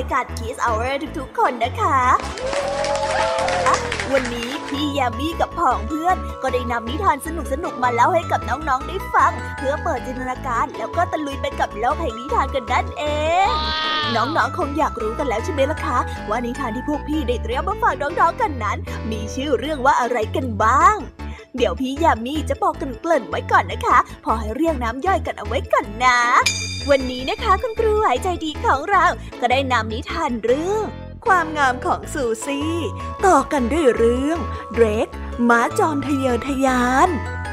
าวรายการ Kiss Hour ทุกๆ คนนะคะอะวันนี้พี่ยามีกับพ่องเพื่อนก็ได้นำนิทานสนุกๆมาเล่าให้กับน้องๆได้ฟัง เพื่อเปิดจินตนาการแล้วก็ตะลุยไปกับโลกแห่งนิทานกันนั่นเอง น้องๆคงอยากรู้กันแล้วใช่ไหมล่ะคะว่านิทานที่พวกพี่ได้เตรียมมาฝากน้องๆกันนั้น มีชื่อเรื่องว่าอะไรกันบ้างเดี๋ยวพี่ยามีจะบอกกันเกลิ่นไว้ก่อนนะคะ พอให้เรียงน้ำย่อยกันเอาไว้ก่อนนะ วันนี้นะคะคุณครูหายใจดีของเรา ก็ได้นำนิทานเรื่อง ความงามของซูซี่ ต่อกันด้วยเรื่องเดรกม้าจอมทะเยอทะยาน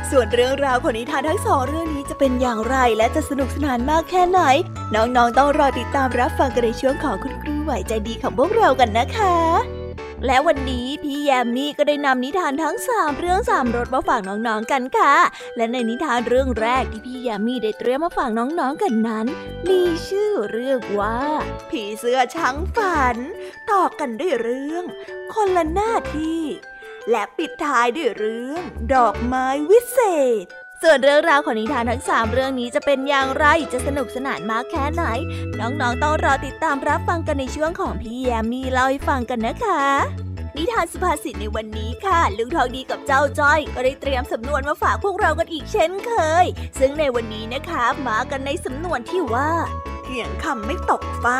ส่วนเรื่องราวของนิทานทั้งสองเรื่องนี้จะเป็นอย่างไรและจะสนุกสนานมากแค่ไหน น้องๆต้องรอติดตามรับฟังกันในช่วงของคุณครูไหวใจดีของพวกเรากันนะคะ และวันนี้พี่แยมมี่ก็ได้นำนิทานทั้งสามเรื่องสามรสมาฝากน้องๆกันค่ะ และในนิทานเรื่องแรกที่พี่แยมมี่ได้เตรียมมาฝากน้องๆกันนั้น มีชื่อเรื่องว่า ผีเสื้อช้างฝัน ต่อกันด้วยเรื่อง คนละหน้าที่ และปิดท้ายด้วยเรื่อง ดอกไม้วิเศษ ส่วนเรื่องราวของนิทานทั้ง 3 เรื่องนี้จะเป็นอย่างไร จะสนุกสนานมากแค่ไหน น้องๆต้องรอติดตามรับฟังกันในช่วงของพี่แยมมีเล่าให้ฟังกันนะคะ นิทานสุภาษิตในวันนี้ค่ะ ลุงทองดีกับเจ้าจ้อย ก็ได้เตรียมสำนวนมาฝากพวกเรากันอีกเช่นเคย ซึ่งในวันนี้นะคะ มากันในสำนวนที่ว่าเถียงคำไม่ตกฟ้า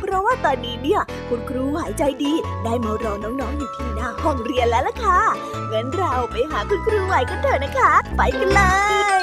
เพราะว่าตอนนี้เนี่ย คุณครูหายใจดีได้มารอน้องๆอยู่ที่หน้าห้องเรียนแล้วล่ะค่ะงั้นเราไปหาคุณครูไหวกันเถอะนะคะ ไปกันเลย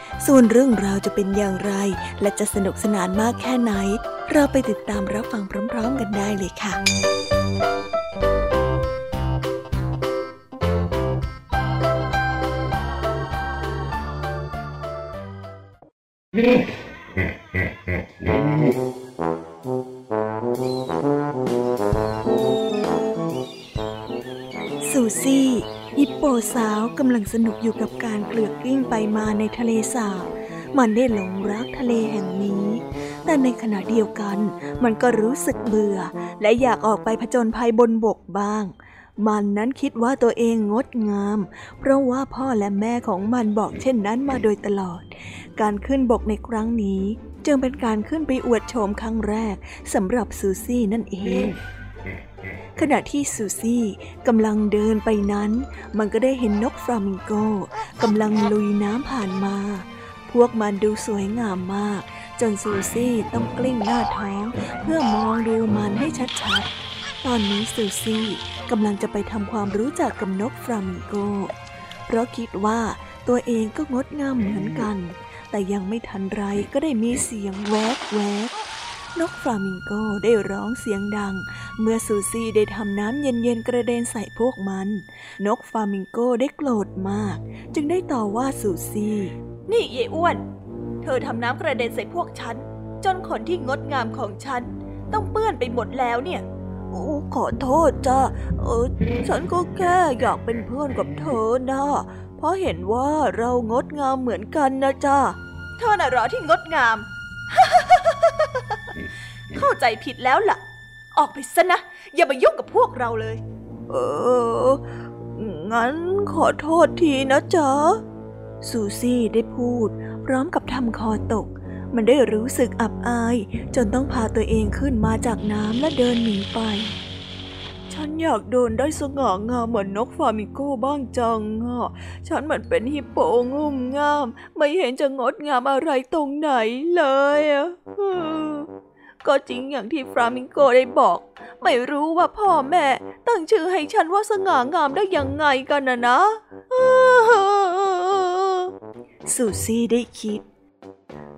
ส่วนเรื่องราวจะเป็นอย่างไร และจะสนุกสนานมากแค่ไหน เราไปติดตามรับฟังพร้อม ๆ กันได้เลยค่ะซูซี่ โปสาวกำลังสนุกอยู่กับการเกลือกกิ้งไปมาในทะเลสาบ มันได้หลงรักทะเลแห่งนี้ แต่ในขณะเดียวกัน มันก็รู้สึกเบื่อ และอยากออกไปผจญภัยบนบกบ้าง มันนั้นคิดว่าตัวเองงดงาม เพราะว่าพ่อและแม่ของมันบอกเช่นนั้นมาโดยตลอด การขึ้นบกในครั้งนี้ จึงเป็นการขึ้นไปอวดโฉมครั้งแรกสำหรับซูซี่นั่นเอง ขณะที่ซูซี่กำลังเดินไปนั้น มันก็ได้เห็นนกฟลามิงโกกำลังลุยน้ำผ่านมา พวกมันดูสวยงามมาก จนซูซี่ต้องกลิ้งหน้าท้องเพื่อมองดูมันให้ชัดๆ ตอนนี้ซูซี่กำลังจะไปทำความรู้จักกับนกฟลามิงโก เพราะคิดว่าตัวเองก็งดงามเหมือนกัน แต่ยังไม่ทันไรก็ได้มีเสียงแวกแวก นกฟลามิงโกได้ร้องเสียงดัง เมื่อซูซี่ได้ทำน้ำเย็นๆกระเด็นใส่พวกมัน นกฟลามิงโกได้โกรธมาก จึงได้ต่อว่าซูซี่ นี่เยอ้วน เธอทำน้ำกระเด็นใส่พวกฉัน จนขนที่งดงามของฉัน ต้องเปื้อนไปหมดแล้วเนี่ยโอ้ขอโทษจ้าเออฉันก็แค่อยากเป็นเพื่อนกับเธอนะเพราะเห็นว่าเรางดงามเหมือนกันนะจ้าเธอน่ะหรอที่งดงาม เข้าใจผิดแล้วล่ะ ออกไปซะนะ อย่ามายุ่งกับพวกเราเลย เออ งั้นขอโทษทีนะจ๊ะ ซูซี่ได้พูด พร้อมกับทำคอตก มันได้รู้สึกอับอาย จนต้องพาตัวเองขึ้นมาจากน้ำและเดินหนีไป ฉันอยากเดินได้สง่างามเหมือนนกฟลามิงโก้บ้างจังอะ ฉันเหมือนเป็นฮิปโปงุ่มง่าม ไม่เห็นจะงดงามอะไรตรงไหนเลยอะ ก็จริงอย่างที่ฟลามิงโกได้บอก ไม่รู้ว่าพ่อแม่ตั้งชื่อให้ฉันว่าสง่างามได้ยังไงกันนะนะซูซี่ได้คิด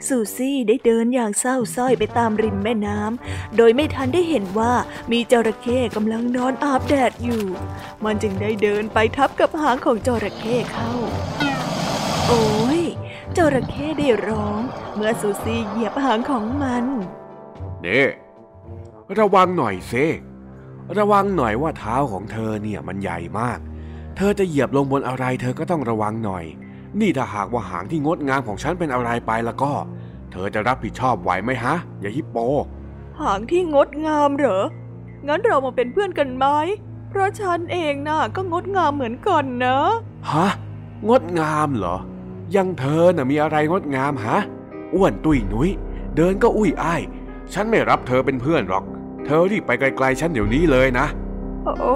ซูซี่ได้เดินอย่างเศร้าส้อยไปตามริมแม่น้ำำ โดยไม่ทันได้เห็นว่ามีจระเข้กำลังนอนอาบแดดอยู่ มันจึงได้เดินไปทับกับหางของจระเข้เข้า โอ้ยจระเข้ได้ร้อง เมื่อซูซี่เหยียบหางของมัน เน่ระวังหน่อยเซระวังหน่อยว่าเท้าของเธอเนี่ยมันใหญ่มาก เธอจะเหยียบลงบนอะไร เธอก็ต้องระวังหน่อย นี่ถ้าหากว่าหางที่งดงามของฉันเป็นอะไรไปแล้วก็ เธอจะรับผิดชอบไหวไหมฮะ อย่าฮิปโป หางที่งดงามเหรอ งั้นเรามาเป็นเพื่อนกันไหม เพราะฉันเองน่ะก็งดงามเหมือนกันนะ ฮะ งดงามเหรอ ยังเธอน่ะมีอะไรงดงามฮะ อ้วนตุ้ยนุ้ย เดินก็อุ้ยอ้าย ฉันไม่รับเธอเป็นเพื่อนหรอก เธอรีบไปไกลๆฉันเดี๋ยวนี้เลยนะ โอ้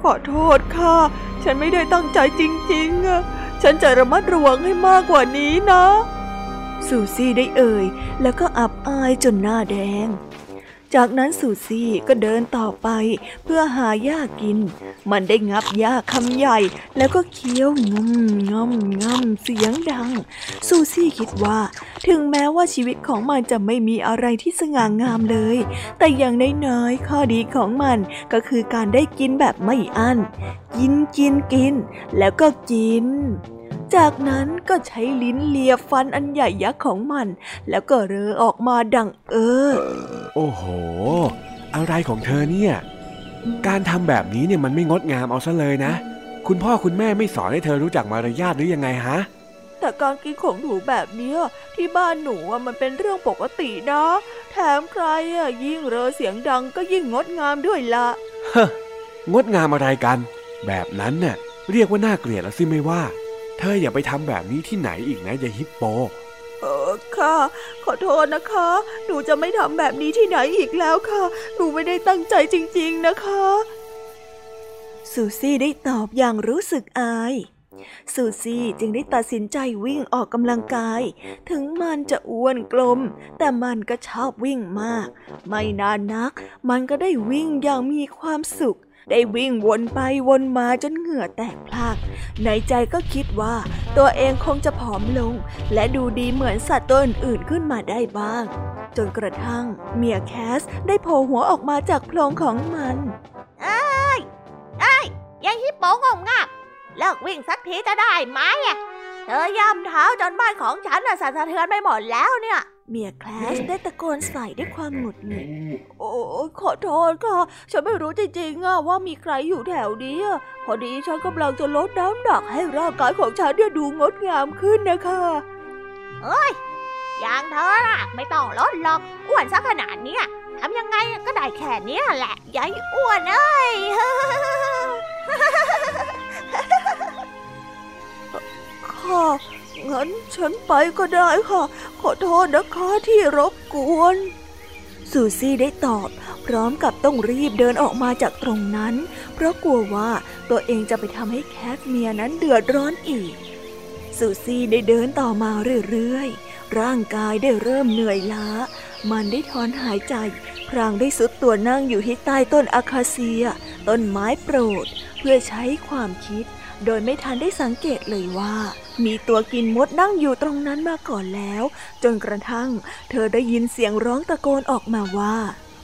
ขอโทษค่ะ ฉันไม่ได้ตั้งใจจริงๆฉันจะระมัดระวังให้มากกว่านี้นะ ซูซี่ได้เอ่ย แล้วก็อับอายจนหน้าแดง จากนั้นสูซี่ก็เดินต่อไป เพื่อหาหญ้ากิน มันได้งับหญ้าคำใหญ่ แล้วก็เคี้ยวงมงมงมเสียงดังสูซี่คิดว่า ถึงแม้ว่าชีวิตของมันจะไม่มีอะไรที่สง่างามเลย แต่อย่างน้อยๆข้อดีของมันก็คือการได้กินแบบไม่อั้น กินกินกิน แล้วก็กิน จากนั้นก็ใช้ลิ้นเลียฟันอันใหญ่ยักษ์ของมัน แล้วก็เรอออกมาดังเออ โอ้โห อะไรของเธอเนี่ย การทำแบบนี้เนี่ยมันไม่งดงามเอาซะเลยนะ คุณพ่อคุณแม่ไม่สอนให้เธอรู้จักมารยาทหรือยังไงฮะ แต่การกินของหนูแบบนี้ที่บ้านหนูมันเป็นเรื่องปกตินะ แถมใครอะยิ่งเรอเสียงดังก็ยิ่งงดงามด้วยละเฮ้งดงามอะไรกัน แบบนั้นเน่ะเรียกว่าน่าเกลียดแล้วสิไม่ว่าเธออย่าไปทำแบบนี้ที่ไหนอีกนะยายฮิปโป เออค่ะ ขอโทษนะคะ หนูจะไม่ทำแบบนี้ที่ไหนอีกแล้วค่ะ หนูไม่ได้ตั้งใจจริงๆนะคะซูซี่ได้ตอบอย่างรู้สึกอายซูซี่จึงได้ตัดสินใจวิ่งออกกำลังกาย ถึงมันจะอ้วนกลม แต่มันก็ชอบวิ่งมาก ไม่นานนัก มันก็ได้วิ่งอย่างมีความสุข ได้วิ่งวนไปวนมาจนเหงื่อแตกพลาก ในใจก็คิดว่าตัวเองคงจะผอมลง และดูดีเหมือนสัตว์ตัวอื่นๆขึ้นมาได้บ้าง จนกระทั่งเมียแคสได้โผล่หัวออกมาจากโพรงของมันเอ้ยเอ้ยยายฮิปโปงงงับเลิกวิ่งสักทีจะได้ไหมเธอย่ำเท้าจนบ้านของฉันน่ะสั่นสะเทือนไปหมดแล้วเนี่ย เมียแคลสได้ตะโกนใส่ด้วยความหงุดหงิด โอ้ขอโทษค่ะ ฉันไม่รู้จริงๆอะว่ามีใครอยู่แถวนี้ พอดีฉันกำลังจะลดน้ำหนักให้ร่างกายของฉันดูงดงามขึ้นนะคะเอ้ย อย่างเธอน่ะ ไม่ต้องลดหรอก อ้วนซะขนาดนี้ทำยังไงก็ได้แค่นี้แหละยายอ้วนเอ้ยค่ะ งั้นฉันไปก็ได้ค่ะ ขอโทษนะคะที่รบกวน ซูซี่ได้ตอบ พร้อมกับต้องรีบเดินออกมาจากตรงนั้น เพราะกลัวว่าตัวเองจะไปทำให้แคทเมียนั้นเดือดร้อนอีก ซูซี่ได้เดินต่อมาเรื่อยๆ ร่างกายได้เริ่มเหนื่อยล้า มันได้ถอนหายใจ พรางได้สุดตัวนั่งอยู่ที่ใต้ต้นอาคาเซีย ต้นไม้โปรด เพื่อใช้ความคิด โดยไม่ทันได้สังเกตเลยว่า มีตัวกินมดนั่งอยู่ตรงนั้นมาก่อนแล้ว จนกระทั่ง เธอได้ยินเสียงร้องตะโกนออกมาว่า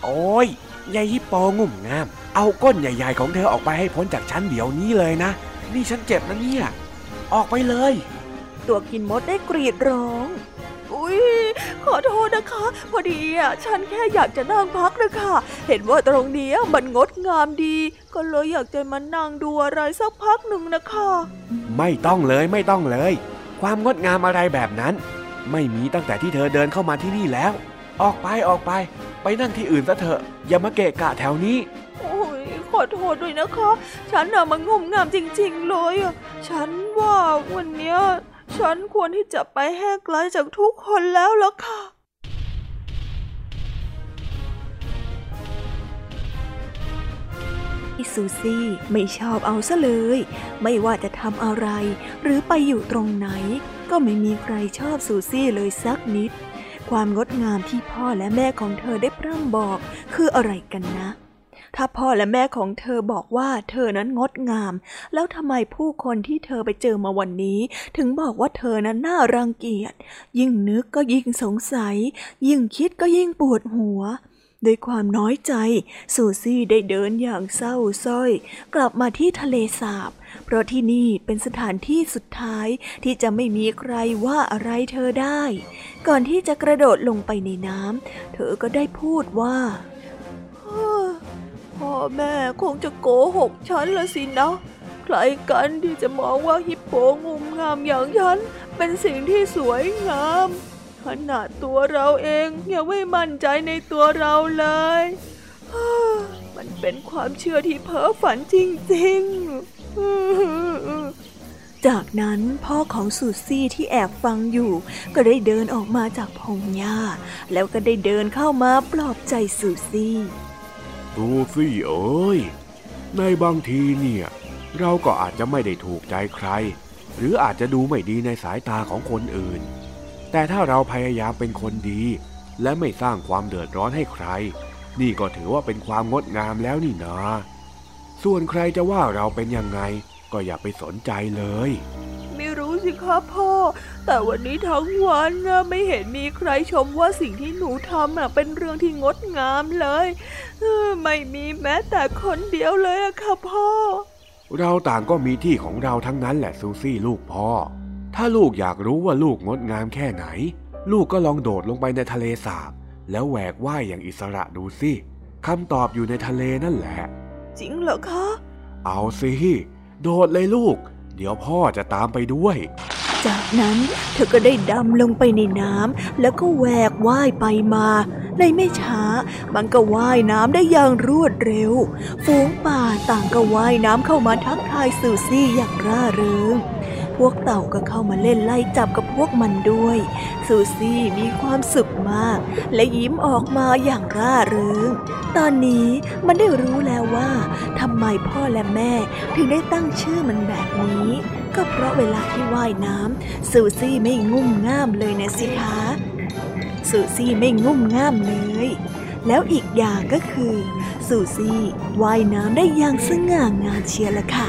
โอ้ยยายฮิปโปงุ่มงาม เอาก้นใหญ่ ๆ ของเธอออกไปให้พ้นจากฉันเดี๋ยวนี้เลยนะ นี่ฉันเจ็บนะเนี่ย ออกไปเลย ตัวกินมดได้กรีดร้อง อุ้ย ขอโทษนะคะ พอดีอะฉันแค่อยากจะนั่งพักนะคะเห็นว่าตรงนี้มันงดงามดี ก็เลยอยากจะมานั่งดูอะไรสักพักหนึ่งนะคะ ไม่ต้องเลยไม่ต้องเลย ความงดงามอะไรแบบนั้น ไม่มีตั้งแต่ที่เธอเดินเข้ามาที่นี่แล้ว ออกไปออกไป ไปนั่งที่อื่นซะเถอะอย่ามาเกะกะแถวนี้โอ้ยขอโทษด้วยนะคะ ฉันน่ะมันงมงามจริง ๆ เลยอะฉันว่าวันเนี้ย ฉันควรที่จะไปแห้ไกลจากทุกคนแล้วล่ะค่ะซูซี่ไม่ชอบเอาซะเลย ไม่ว่าจะทำอะไร หรือไปอยู่ตรงไหน ก็ไม่มีใครชอบซูซี่เลยสักนิด ความงดงามที่พ่อและแม่ของเธอได้พร่ำบอกคืออะไรกันนะ ถ้าพ่อและแม่ของเธอบอกว่าเธอนั้นงดงาม แล้วทำไมผู้คนที่เธอไปเจอมาวันนี้ ถึงบอกว่าเธอนั้นน่ารังเกียจ ยิ่งนึกก็ยิ่งสงสัย ยิ่งคิดก็ยิ่งปวดหัวด้วยความน้อยใจ ซูซี่ได้เดินอย่างเศร้าส้อย กลับมาที่ทะเลสาบ เพราะที่นี่เป็นสถานที่สุดท้ายที่จะไม่มีใครว่าอะไรเธอได้ ก่อนที่จะกระโดดลงไปในน้ำเธอก็ได้พูดว่า พ่อแม่คงจะโกหกฉันละสินะใครกันที่จะมองว่าฮิปโปงุมงามอย่างฉัน เป็นสิ่งที่สวยงาม ขนาดตัวเราเองยังไม่มั่นใจในตัวเราเลย มันเป็นความเชื่อที่เพ้อฝันจริงๆจากนั้นพ่อของสุซี่ที่แอบฟังอยู่ ก็ได้เดินออกมาจากพงหญ้า แล้วก็ได้เดินเข้ามาปลอบใจสุซี่ ซูซี่เอ้ย ในบางทีเนี่ย เราก็อาจจะไม่ได้ถูกใจใคร หรืออาจจะดูไม่ดีในสายตาของคนอื่น แต่ถ้าเราพยายามเป็นคนดี และไม่สร้างความเดือดร้อนให้ใคร นี่ก็ถือว่าเป็นความงดงามแล้วนี่นาส่วนใครจะว่าเราเป็นยังไง ก็อย่าไปสนใจเลย สิครับพ่อ แต่วันนี้ทั้งวันนะไม่เห็นมีใครชมว่าสิ่งที่หนูทำเป็นเรื่องที่งดงามเลยไม่มีแม้แต่คนเดียวเลยอะค่ะพ่อ เราต่างก็มีที่ของเราทั้งนั้นแหละซูซี่ลูกพ่อ ถ้าลูกอยากรู้ว่าลูกงดงามแค่ไหน ลูกก็ลองโดดลงไปในทะเลสาบ แล้วแหวกว่ายอย่างอิสระดูสิคำตอบอยู่ในทะเลนั่นแหละ จริงเหรอคะ เอาสิโดดเลยลูก เดี๋ยวพ่อจะตามไปด้วย จากนั้นเธอก็ได้ดำลงไปในน้ำแล้วก็แหวกว่ายไปมา ในไม่ช้า มันก็ว่ายน้ำได้อย่างรวดเร็ว ฝูงป่าต่างก็ว่ายน้ำเข้ามาทักทายซูซี่อย่างร่าเริง พวกเต่าก็เข้ามาเล่นไล่จับกับพวกมันด้วย ซูซี่มีความสุขมาก และยิ้มออกมาอย่างร่าเริง ตอนนี้มันได้รู้แล้วว่าทำไมพ่อและแม่ถึงได้ตั้งชื่อมันแบบนี้ ก็เพราะเวลาที่ว่ายน้ำซูซี่ไม่งุ่มง่ามเลยนะสิคะซูซี่ไม่งุ่มง่ามเลยแล้วอีกอย่างก็คือ ซูซี่ว่ายน้ำได้อย่างสง่างามเชียร์ละค่ะ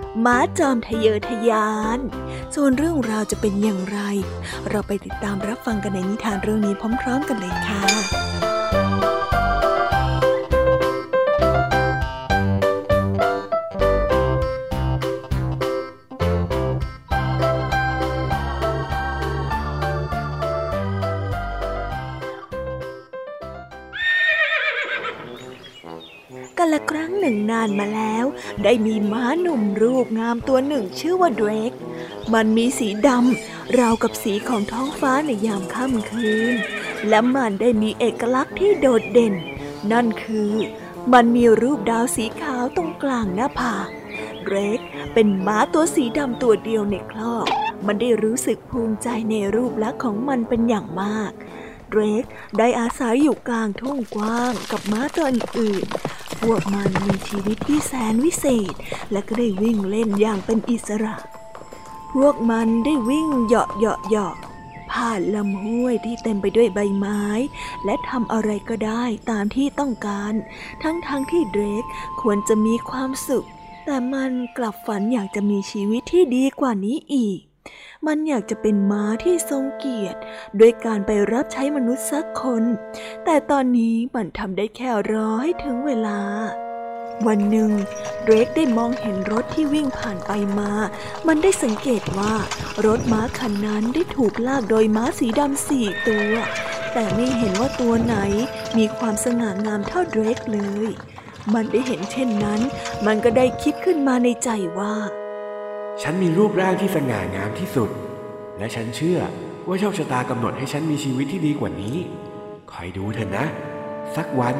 ม้าจอมทะเยอทะยาน ส่วนเรื่องราวจะเป็นอย่างไร เราไปติดตามรับฟังกันในนิทานเรื่องนี้พร้อม ๆ กันเลยค่ะานมาแล้ว ได้มีม้าหนุ่มรูปงามตัวหนึ่งชื่อว่าเดรก มันมีสีดำราวกับสีของท้องฟ้าในยามค่ำคืน และมันได้มีเอกลักษณ์ที่โดดเด่น นั่นคือ มันมีรูปดาวสีขาวตรงกลางหน้าผากเดรกเป็นม้าตัวสีดำตัวเดียวในคลอก มันได้รู้สึกภูมิใจในรูปลักษณ์ของมันเป็นอย่างมาก เรกได้อาศัยอยู่กลางทุ่งกว้างกับม้าตัวอื่นๆพวกมันมีชีวิตที่แสนวิเศษ และก็ได้วิ่งเล่นอย่างเป็นอิสระ พวกมันได้วิ่งเหาะเหาะเหาะผ่านลำห้วยที่เต็มไปด้วยใบไม้ และทำอะไรก็ได้ตามที่ต้องการ ทั้งๆทที่เดรกควรจะมีความสุข แต่มันกลับฝันอยากจะมีชีวิตที่ดีกว่านี้อีก มันอยากจะเป็นม้าที่ทรงเกียรติด้วยการไปรับใช้มนุษย์สักคน แต่ตอนนี้มันทำได้แค่รอให้ถึงเวลา วันหนึ่งเดรกได้มองเห็นรถที่วิ่งผ่านไปมา มันได้สังเกตว่ารถม้าคันนั้นได้ถูกลากโดยม้าสีดำสี่ตัว แต่ไม่เห็นว่าตัวไหนมีความสง่างามเท่าเดรกเลย มันได้เห็นเช่นนั้น มันก็ได้คิดขึ้นมาในใจว่า ฉันมีรูปร่างที่สง่างามที่สุด และฉันเชื่อว่าโชคชะตากำหนดให้ฉันมีชีวิตที่ดีกว่านี้ คอยดูเถอะนะ สักวัน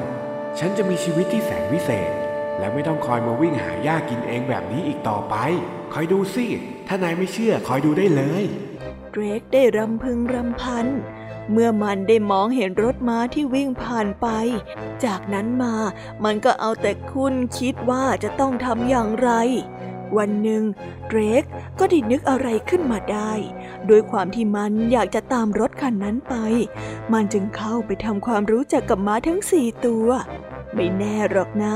ฉันจะมีชีวิตที่แสนวิเศษ และไม่ต้องคอยมาวิ่งหาหญ้ากินเองแบบนี้อีกต่อไป คอยดูสิ ถ้านายไม่เชื่อคอยดูได้เลยเดรกได้รำพึงรำพัน เมื่อมันได้มองเห็นรถม้าที่วิ่งผ่านไป จากนั้นมามันก็เอาแต่คุณคิดว่าจะต้องทำอย่างไร วันหนึ่งเดรกก็ได้นึกอะไรขึ้นมาได้ด้วยความที่มันอยากจะตามรถคันนั้นไป มันจึงเข้าไปทำความรู้จักกับม้าทั้งสี่ตัว ไม่แน่หรอกนะ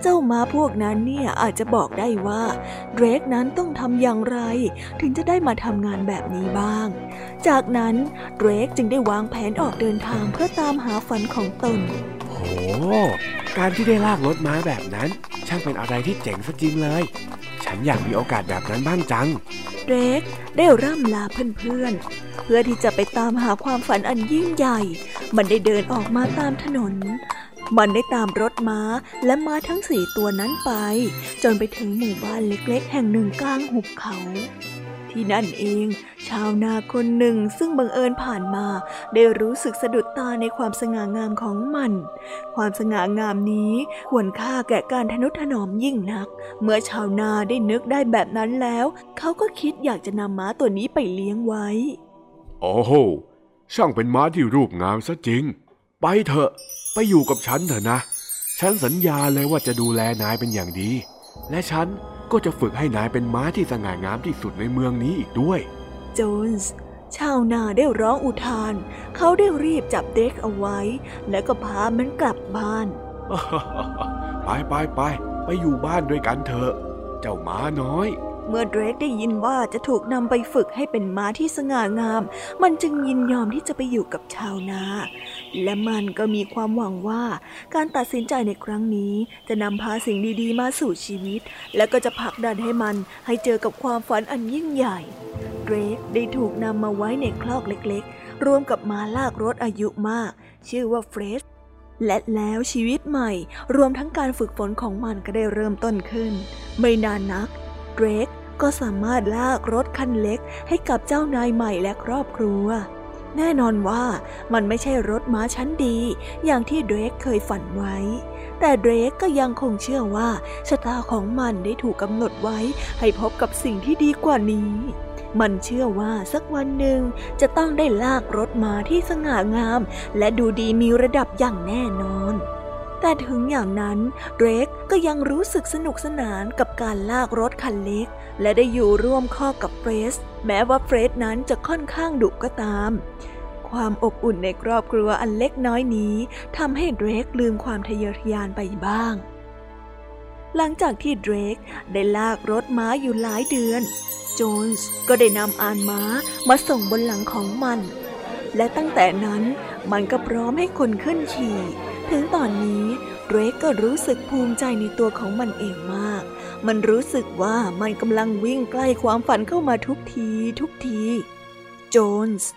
เจ้าม้าพวกนั้นเนี่ยอาจจะบอกได้ว่าเดรกนั้นต้องทำอย่างไร ถึงจะได้มาทำงานแบบนี้บ้าง จากนั้นเดรกจึงได้วางแผนออกเดินทางเพื่อตามหาฝันของตน โห การที่ได้ลากรถม้าแบบนั้น ช่างเป็นอะไรที่เจ๋งซะจริงเลย ฉันอยากมีโอกาสแบบนั้นบ้างจังเดรกได้ร่ำลาเพื่อนๆ เพื่อที่จะไปตามหาความฝันอันยิ่งใหญ่ มันได้เดินออกมาตามถนน มันได้ตามรถม้าและม้าทั้งสี่ตัวนั้นไป จนไปถึงหมู่บ้านเล็กๆ แห่งหนึ่งกลางหุบเขา ที่นั่นเอง ชาวนาคนหนึ่งซึ่งบังเอิญผ่านมา ได้รู้สึกสะดุดตาในความสง่างามของมัน ความสง่างามนี้ควรค่าแก่การทนุถนอมยิ่งนัก เมื่อชาวนาได้นึกได้แบบนั้นแล้ว เขาก็คิดอยากจะนำม้าตัวนี้ไปเลี้ยงไว้โอ้โหช่างเป็นม้าที่รูปงามซะจริง ไปเถอะ ไปอยู่กับฉันเถอะนะ ฉันสัญญาเลยว่าจะดูแลนายเป็นอย่างดี และฉันก็จะฝึกให้นายเป็นม้าที่สง่างามที่สุดในเมืองนี้อีกด้วย โจนส์ชาวนาได้ร้องอุทาน เขาได้รีบจับเด็กเอาไว้ แล้วก็พามันกลับบ้าน ไปไปไปไปอยู่บ้านด้วยกันเถอะ เจ้าม้าน้อย เมื่อเดรกได้ยินว่าจะถูกนำไปฝึกให้เป็นม้าที่สง่างาม มันจึงยินยอมที่จะไปอยู่กับชาวนา และมันก็มีความหวังว่า การตัดสินใจในครั้งนี้จะนำพาสิ่งดีๆ มาสู่ชีวิต และก็จะผลักดันให้มันให้เจอกับความฝันอันยิ่งใหญ่ เดรกได้ถูกนำมาไว้ในคลอกเล็กๆ รวมกับม้าลากรถอายุมาก ชื่อว่าเฟรดและแล้วชีวิตใหม่ รวมทั้งการฝึกฝนของมันก็ได้เริ่มต้นขึ้น ไม่นานนัก เดรกก็สามารถลากรถคันเล็กให้กับเจ้านายใหม่และครอบครัว แน่นอนว่ามันไม่ใช่รถม้าชั้นดี อย่างที่เดรกเคยฝันไว้ แต่เดรกก็ยังคงเชื่อว่าชะตาของมันได้ถูกกำหนดไว้ให้พบกับสิ่งที่ดีกว่านี้มันเชื่อว่าสักวันหนึ่งจะต้องได้ลากรถม้าที่สง่างาม และดูดีมีระดับอย่างแน่นอน แต่ถึงอย่างนั้นเดรกก็ยังรู้สึกสนุกสนานกับการลากรถคันเล็ก และได้อยู่ร่วมข้อกับเฟรสแม้ว่าเฟรสนั้นจะค่อนข้างดุก็ตาม ความอบอุ่นในครอบครัวอันเล็กน้อยนี้ทำให้เดรกลืมความทะเยอทะยานไปบ้าง หลังจากที่เดรกได้ลากรถม้าอยู่หลายเดือน โจนส์ก็ได้นำอานม้ามาส่งบนหลังของมัน และตั้งแต่นั้นมันก็พร้อมให้คนขึ้นขี่ ถึงตอนนี้เรกก็รู้สึกภูมิใจในตัวของมันเองมาก มันรู้สึกว่ามันกำลังวิ่งใกล้ความฝันเข้ามาทุกทีทุกที โจนส์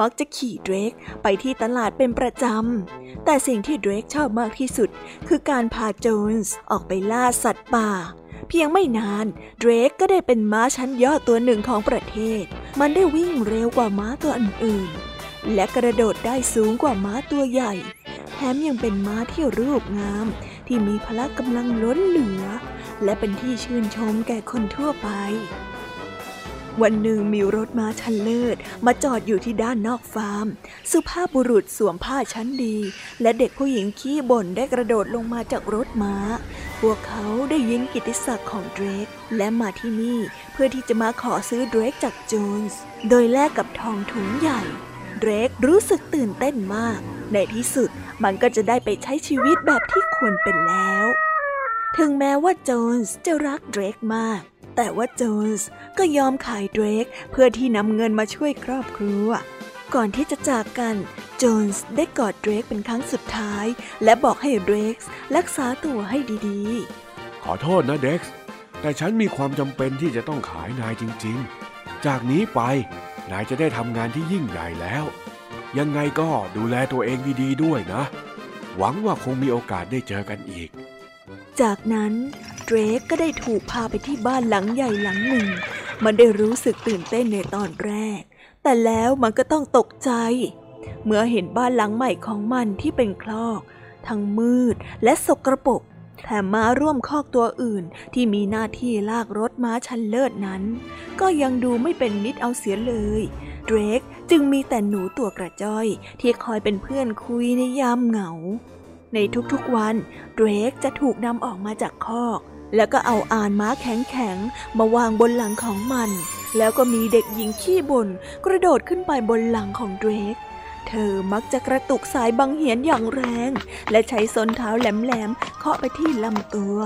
มักจะขี่เดรกไปที่ตลาดเป็นประจำ แต่สิ่งที่เดรกชอบมากที่สุด คือการพาโจนส์ออกไปล่าสัตว์ป่า เพียงไม่นานเดรกก็ได้เป็นม้าชั้นยอดตัวหนึ่งของประเทศ มันได้วิ่งเร็วกว่าม้าตัวอื่นๆ และกระโดดได้สูงกว่าม้าตัวใหญ่ แถมยังเป็นม้าที่รูปงาม ที่มีพละกำลังล้นเหลือ และเป็นที่ชื่นชมแก่คนทั่วไป วันหนึ่งมีรถม้าชั้นเลิศมาจอดอยู่ที่ด้านนอกฟาร์ม สุภาพบุรุษสวมผ้าชั้นดี และเด็กผู้หญิงขี้บ่นได้กระโดดลงมาจากรถม้า พวกเขาได้ยินกิติศักดิ์ของเดรกและมาที่นี่เพื่อที่จะมาขอซื้อเดรกจากโจนส์โดยแลกกับทองถุงใหญ่ เดรกรู้สึกตื่นเต้นมาก ในที่สุดมันก็จะได้ไปใช้ชีวิตแบบที่ควรเป็นแล้ว ถึงแม้ว่าโจนส์จะรักเดรกมาก แต่ว่าโจนส์ก็ยอมขายเดรกเพื่อที่นำเงินมาช่วยครอบครัว ก่อนที่จะจากกันโจนส์ได้กอดเดรกเป็นครั้งสุดท้าย และบอกให้เดรกรักษาตัวให้ดีๆ ขอโทษนะเด็กแต่ฉันมีความจำเป็นที่จะต้องขายนายจริง ๆ จากนี้ไป นายจะได้ทำงานที่ยิ่งใหญ่แล้ว ยังไงก็ดูแลตัวเองดีๆด้วยนะ หวังว่าคงมีโอกาสได้เจอกันอีก จากนั้นเดรกก็ได้ถูกพาไปที่บ้านหลังใหญ่หลังหนึ่ง มันได้รู้สึกตื่นเต้นในตอนแรก แต่แล้วมันก็ต้องตกใจ เมื่อเห็นบ้านหลังใหม่ของมันที่เป็นคลอก ทั้งมืดและสกรปรก แถมม้าร่วมคอกตัวอื่นที่มีหน้าที่ลากรถม้าชันเลิศนั้น ก็ยังดูไม่เป็นมิตรเอาเสียเลยเดรกจึงมีแต่หนูตัวกระจ้อย ที่คอยเป็นเพื่อนคุยในยามเหงา ในทุกๆวันเดรกจะถูกนำออกมาจากคอก แล้วก็เอาอ่านม้าแข็งๆ มาวางบนหลังของมัน แล้วก็มีเด็กหญิงขี้บ่นกระโดดขึ้นไปบนหลังของเดรก เธอมักจะกระตุกสายบังเหียนอย่างแรง และใช้ส้นเท้าแหลมๆเคาะไปที่ลำตัว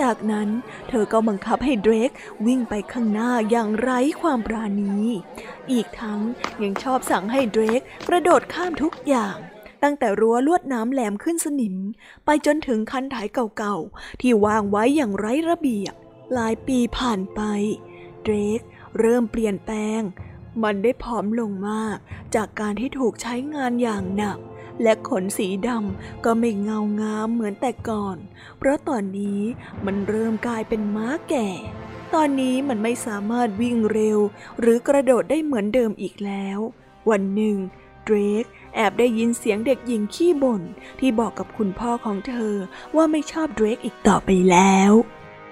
จากนั้นเธอก็บังคับให้เดรกวิ่งไปข้างหน้าอย่างไร้ความปราณี อีกทั้งยังชอบสั่งให้เดรกกระโดดข้ามทุกอย่างตั้งแต่รั้วลวดน้ำแหลมขึ้นสนิม ไปจนถึงคันถ่ายเก่าๆ ที่วางไว้อย่างไร้ระเบียบ หลายปีผ่านไป เดรกเริ่มเปลี่ยนแปลง มันได้ผอมลงมาก จากการที่ถูกใช้งานอย่างหนัก และขนสีดำก็ไม่เงางามเหมือนแต่ก่อน เพราะตอนนี้มันเริ่มกลายเป็นม้าแก่ ตอนนี้มันไม่สามารถวิ่งเร็ว หรือกระโดดได้เหมือนเดิมอีกแล้ว วันหนึ่งเดรกแอบได้ยินเสียงเด็กหญิงขี้บ่นที่บอกกับคุณพ่อของเธอว่าไม่ชอบเดรกอีกต่อไปแล้ว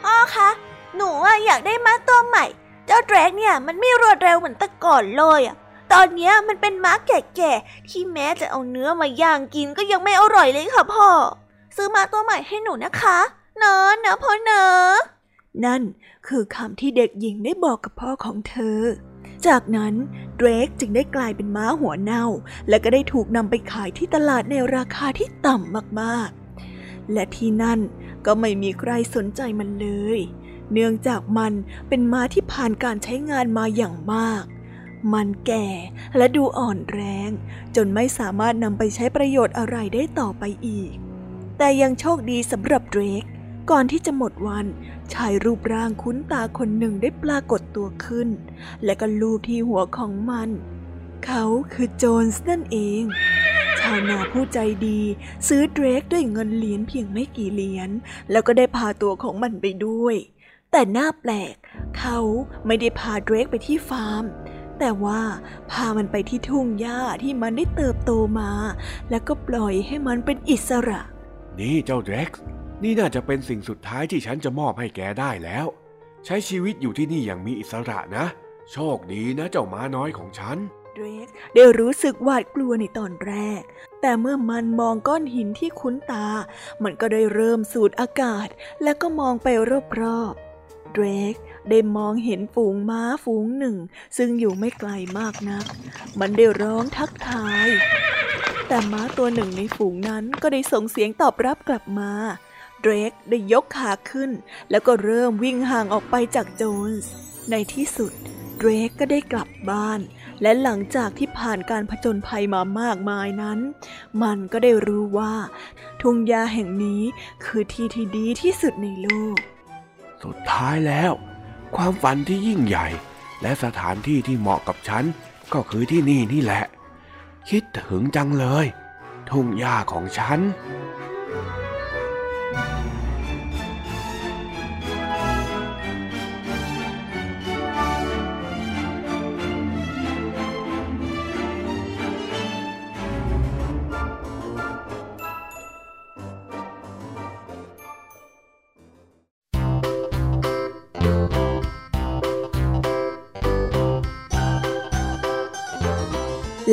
พ่อคะ หนูอยากได้ม้าตัวใหม่ เจ้าแดรกเนี่ยมันไม่รวดเร็วเหมือนแต่ก่อนเลยอะตอนนี้มันเป็นม้าแก่ๆที่แม้จะเอาเนื้อมาย่างกินก็ยังไม่อร่อยเลยค่ะพ่อ ซื้อม้าตัวใหม่ให้หนูนะคะเนอะนะพ่อเนอะนั่นคือคำที่เด็กหญิงได้บอกกับพ่อของเธอ จากนั้นเดรกจึงได้กลายเป็นม้าหัวเน่า และก็ได้ถูกนำไปขายที่ตลาดในราคาที่ต่ำมากๆ และที่นั่นก็ไม่มีใครสนใจมันเลย เนื่องจากมันเป็นม้าที่ผ่านการใช้งานมาอย่างมาก มันแก่และดูอ่อนแรง จนไม่สามารถนำไปใช้ประโยชน์อะไรได้ต่อไปอีก แต่ยังโชคดีสำหรับเดรกก่อนที่จะหมดวัน ชายรูปร่างคุ้นตาคนหนึ่งได้ปรากฏตัวขึ้น และก็ลูบที่หัวของมัน เขาคือโจนส์นั่นเอง ชาวนาผู้ใจดี ซื้อเดรกด้วยเงินเหรียญเพียงไม่กี่เหรียญแล้วก็ได้พาตัวของมันไปด้วย แต่น่าแปลก เขาไม่ได้พาเดรกไปที่ฟาร์ม แต่ว่าพามันไปที่ทุ่งหญ้าที่มันได้เติบโตมา แล้วก็ปล่อยให้มันเป็นอิสระ นี่เจ้าเดร็กซ์นี่น่าจะเป็นสิ่งสุดท้ายที่ฉันจะมอบให้แกได้แล้ว ใช้ชีวิตอยู่ที่นี่อย่างมีอิสระนะ โชคดีนะเจ้าม้าน้อยของฉันเดรกได้รู้สึกหวาดกลัวในตอนแรก แต่เมื่อมันมองก้อนหินที่คุ้นตา มันก็ได้เริ่มสูดอากาศ แล้วก็มองไปรอบๆ เดรกได้มองเห็นฝูงม้าฝูงหนึ่ง ซึ่งอยู่ไม่ไกลมากนัก มันได้ร้องทักทาย แต่ม้าตัวหนึ่งในฝูงนั้นก็ได้ส่งเสียงตอบรับกลับมาเดรกได้ยกขาขึ้น แล้วก็เริ่มวิ่งห่างออกไปจากโจนส์ในที่สุดเดรกก็ได้กลับบ้าน และหลังจากที่ผ่านการผจญภัยมามากมายนั้น มันก็ได้รู้ว่า ทุ่งหญ้าแห่งนี้คือที่ที่ดีที่สุดในโลก สุดท้ายแล้ว ความฝันที่ยิ่งใหญ่ และสถานที่ที่เหมาะกับฉัน ก็คือที่นี่นี่แหละ คิดถึงจังเลย ทุ่งหญ้าของฉัน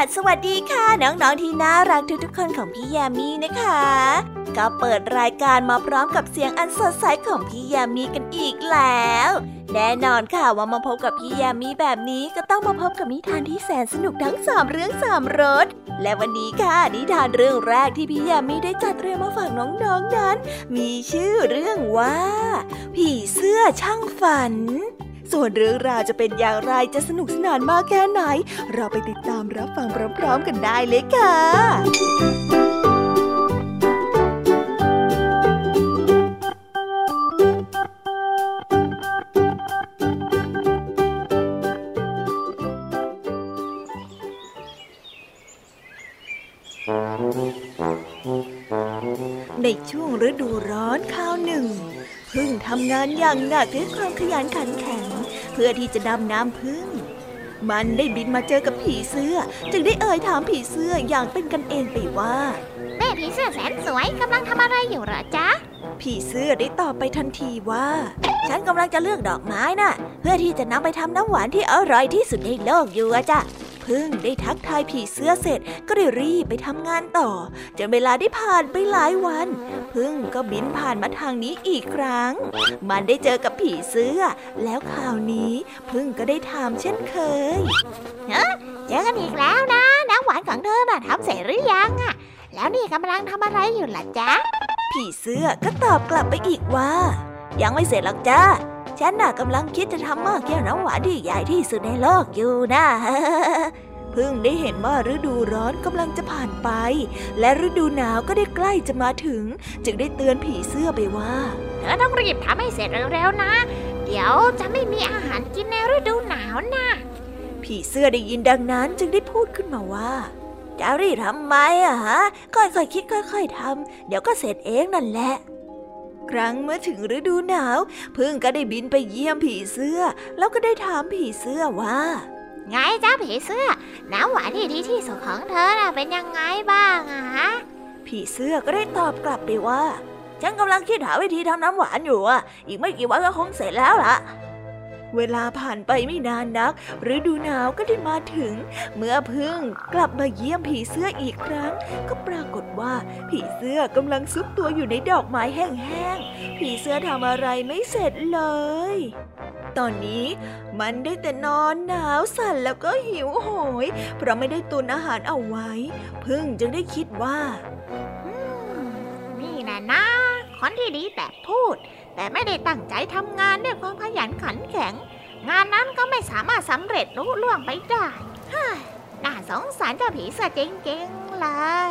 สวัสสวัสดีค่ะ น้องๆที่น่ารักทุกๆคนของพี่ยามีนะคะ ก็เปิดรายการมาพร้อมกับเสียงอันสดใสของพี่ยามีกันอีกแล้ว แน่นอนค่ะว่ามาพบกับพี่ยามีแบบนี้ก็ต้องมาพบกับนิทานที่แสนสนุกทั้งสามเรื่องสามรสและวันนี้ค่ะนิทานเรื่องแรกที่พี่ยามีได้จัดเตรียมมาฝากน้องๆนนั้น มีชื่อเรื่องว่า ผีเสื้อช่างฝัน ส่วนเรื่องราวจะเป็นอย่างไรจะสนุกสนานมากแค่ไหน เราไปติดตามรับฟังพร้อมๆกันได้เลยค่ะในช่วงฤดูร้อนข้าวหนึ่ง พึ่งทำงานอย่างหนักด้วยความขยันขันแข็ง เพื่อที่จะดำน้ำพึ่ง มันได้บินมาเจอกับผีเสื้อ จึงได้เอ่ยถามผีเสื้ออย่างเป็นกันเองไปว่า แม่ผีเสื้อแสนสวยกำลังทำอะไรอยู่เหรอจ๊ะ ผีเสื้อได้ตอบไปทันทีว่า ฉันกำลังจะเลือกดอกไม้น่ะ เพื่อที่จะนำไปทำน้ำหวานที่อร่อยที่สุดในโลกอยู่อะจ้ะ พึ่งได้ทักทายผีเสื้อเสร็จก็ได้รีบไปทำงานต่อจนเวลาได้ผ่านไปหลายวัน พึ่งก็บินผ่านมาทางนี้อีกครั้ง มันได้เจอกับผีเสื้อ แล้วคราวนี้พึ่งก็ได้ถามเช่นเคยเจอกันอีกแล้วนะน้ำหวานของเธอน่ะทำเสร็จหรือยังอะแล้วนี่กำลังทำอะไรอยู่ล่ะจ๊ะผีเสื้อก็ตอบกลับไปอีกว่า ยังไม่เสร็จหรอกจ้า ฉันน่ะกำลังคิดจะทำหม้อแก้วน้ำหวานที่ใหญ่ที่สุดในโลกอยู่นะพึ่งได้เห็นว่าฤดูร้อนกำลังจะผ่านไป และฤดูหนาวก็ได้ใกล้จะมาถึง จึงได้เตือนผีเสื้อไปว่า เธอต้องรีบทำให้เสร็จเร็วๆนะ เดี๋ยวจะไม่มีอาหารกินในฤดูหนาวนะผีเสื้อได้ยินดังนั้นจึงได้พูดขึ้นมาว่าจะรีบทำไมอะฮะค่อยๆคิดค่อย ๆทำเดี๋ยวก็เสร็จเองนั่นแหละ ครั้งเมื่อถึงฤดูหนาว พึ่งก็ได้บินไปเยี่ยมผีเสื้อ แล้วก็ได้ถามผีเสื้อว่า ไงจ้าผีเสื้อ น้ำหวานที่ดีที่สุดของเธอน่ะเป็นยังไงบ้างอะฮะผีเสื้อก็ได้ตอบกลับไปว่า ฉันกำลังคิดหาวิธีทำน้ำหวานอยู่อะ อีกไม่กี่วันก็คงเสร็จแล้วล่ะ เวลาผ่านไปไม่นานนัก ฤดูหนาวก็ได้มาถึง เมื่อพึ่งกลับมาเยี่ยมผีเสื้ออีกครั้ง ก็ปรากฏว่าผีเสื้อกำลังซุกตัวอยู่ในดอกไม้แห้งๆ ผีเสื้อทำอะไรไม่เสร็จเลย ตอนนี้มันได้แต่นอนหนาวสั่นแล้วก็หิวโหย เพราะไม่ได้ตุนอาหารเอาไว้ พึ่งจึงได้คิดว่า นี่นะนะคนที่ดีแต่พูด แต่ไม่ได้ตั้งใจทำงานด้วยความขยันขันแข็ง งานนั้นก็ไม่สามารถสำเร็จลุล่วงไปได้น่าสงสารเจ้าผีเสื้อจริงๆเลย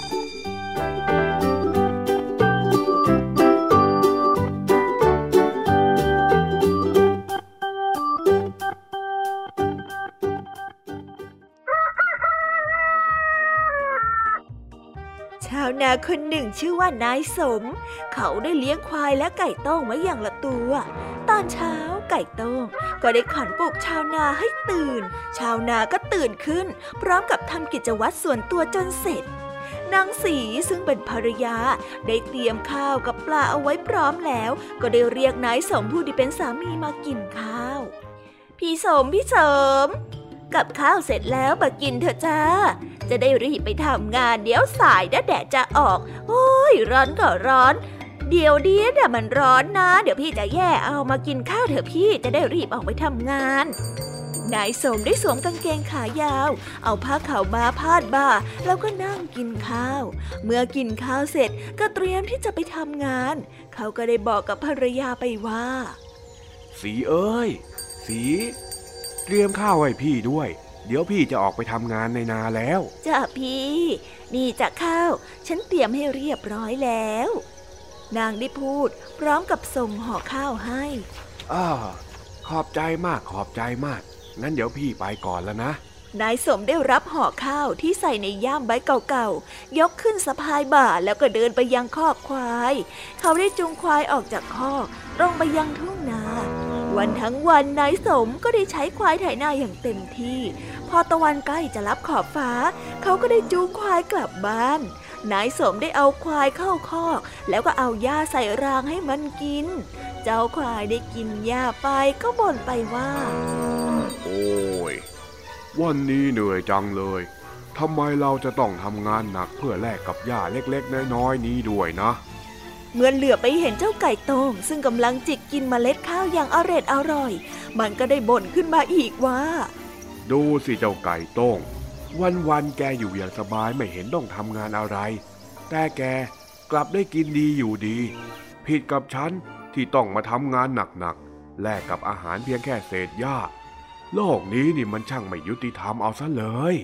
คนหนึ่งชื่อว่านายสม เขาได้เลี้ยงควายและไก่ต้งไว้อย่างละตัว ตอนเช้าไก่ต้งก็ได้ขันปลุกชาวนาให้ตื่น ชาวนาก็ตื่นขึ้น พร้อมกับทำกิจวัตรส่วนตัวจนเสร็จนางสีซึ่งเป็นภรรยา ได้เตรียมข้าวกับปลาเอาไว้พร้อมแล้ว ก็ได้เรียกนายสมผู้ที่เป็นสามีมากินข้าว พี่สมพี่สม กับข้าวเสร็จแล้วมากินเถอะจ้า จะได้รีบไปทำงานเดี๋ยวสายนะแดดจะออก โอ้ยร้อนก็ร้อน เดี๋ยวเดียวน่ะมันร้อนนะ เดี๋ยวพี่จะแย่เอามากินข้าวเถอะพี่จะได้รีบออกไปทำงานนายสมได้สวมกางเกงขายาว เอาผ้าขาวม้าพาดบ่า แล้วก็นั่งกินข้าว เมื่อกินข้าวเสร็จก็เตรียมที่จะไปทำงาน เขาก็ได้บอกกับภรรยาไปว่า สีเอ้ย สี เตรียมข้าวให้พี่ด้วย เดี๋ยวพี่จะออกไปทำงานในนาแล้ว จ้าพี่ นี่จะข้าว ฉันเตรียมให้เรียบร้อยแล้ว นางได้พูด พร้อมกับส่งห่อข้าวให้อ้าขอบใจมากขอบใจมาก งั้นเดี๋ยวพี่ไปก่อนแล้วนะ นายสมได้รับห่อข้าวที่ใส่ในย่ามใบเก่าๆ ยกขึ้นสะพายบ่าแล้วก็เดินไปยังคอกควาย เขาได้จูงควายออกจากคอกตรงไปยังทุ่งนา วันทั้งวันนายสมก็ได้ใช้ควายไถนาอย่างเต็มที่ พอตะวันใกล้จะรับขอบฟ้า เขาก็ได้จูงควายกลับบ้าน นายสมได้เอาควายเข้าคอก แล้วก็เอาหญ้าใส่รางให้มันกิน เจ้าควายได้กินหญ้าไปก็บ่นไปว่า โอ้ย วันนี้เหนื่อยจังเลยทำไมเราจะต้องทำงานหนักเพื่อแลกกับหญ้าเล็กๆ น้อยๆนี้ด้วยนะ เมื่อเหลือไปเห็นเจ้าไก่โต้งซึ่งกำลังจิกกินเมล็ดข้าวอย่างอร็ดอร่อย มันก็ได้บ่นขึ้นมาอีกว่า ดูสิเจ้าไก่โต้ง วันๆแกอยู่อย่างสบายไม่เห็นต้องทำงานอะไร แต่แกกลับได้กินดีอยู่ดี ผิดกับฉันที่ต้องมาทำงานหนักๆแลกกับอาหารเพียงแค่เศษหญ้า โลกนี้นี่มันช่างไม่ยุติธรรมเอาซะเลย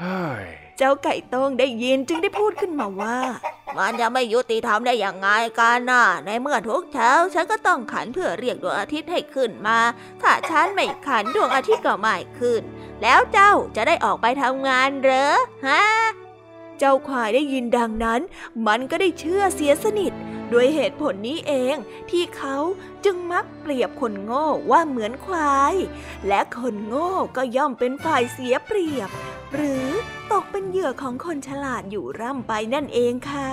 เฮ้ย เจ้าไก่ต้งได้ยินจึงได้พูดขึ้นมาว่า มันจะไม่ยุติธรรมได้อย่างไงกันน่ะ ในเมื่อทุกเช้าฉันก็ต้องขันเพื่อเรียกดวงอาทิตย์ให้ขึ้นมา ถ้าฉันไม่ขันดวงอาทิตย์ก็ไม่ขึ้น แล้วเจ้าจะได้ออกไปทำงานเหรอฮะเจ้าควายได้ยินดังนั้น มันก็ได้เชื่อเสียสนิท ด้วยเหตุผลนี้เองที่เขาจึงมักเปรียบคนโง่ว่าเหมือนควาย และคนโง่ก็ย่อมเป็นฝ่ายเสียเปรียบ หรือตกเป็นเหยื่อของคนฉลาดอยู่ร่ำไปนั่นเองค่ะ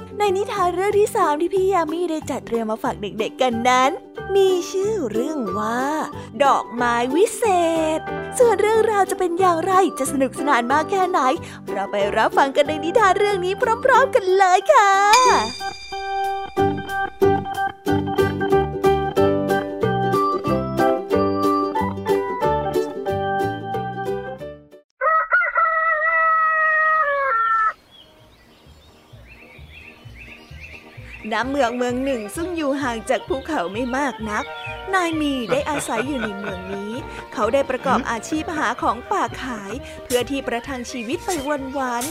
ในนิทานเรื่องที่สามที่พี่ยามีได้จัดเตรียมมาฝากเด็กๆกันนั้น มีชื่อเรื่องว่า ดอกไม้วิเศษ ส่วนเรื่องราวจะเป็นอย่างไรจะสนุกสนานมากแค่ไหน เราไปรับฟังกันในนิทานเรื่องนี้พร้อม ๆ กันเลยค่ะ ณเมืองเมืองหนึ่งซึ่งอยู่ห่างจากภูเขาไม่มากนัก นายมีได้อาศัยอยู่ในเมืองนี้ เขาได้ประกอบอาชีพหาของป่าขาย เพื่อที่ประทังชีวิตไปวันวัน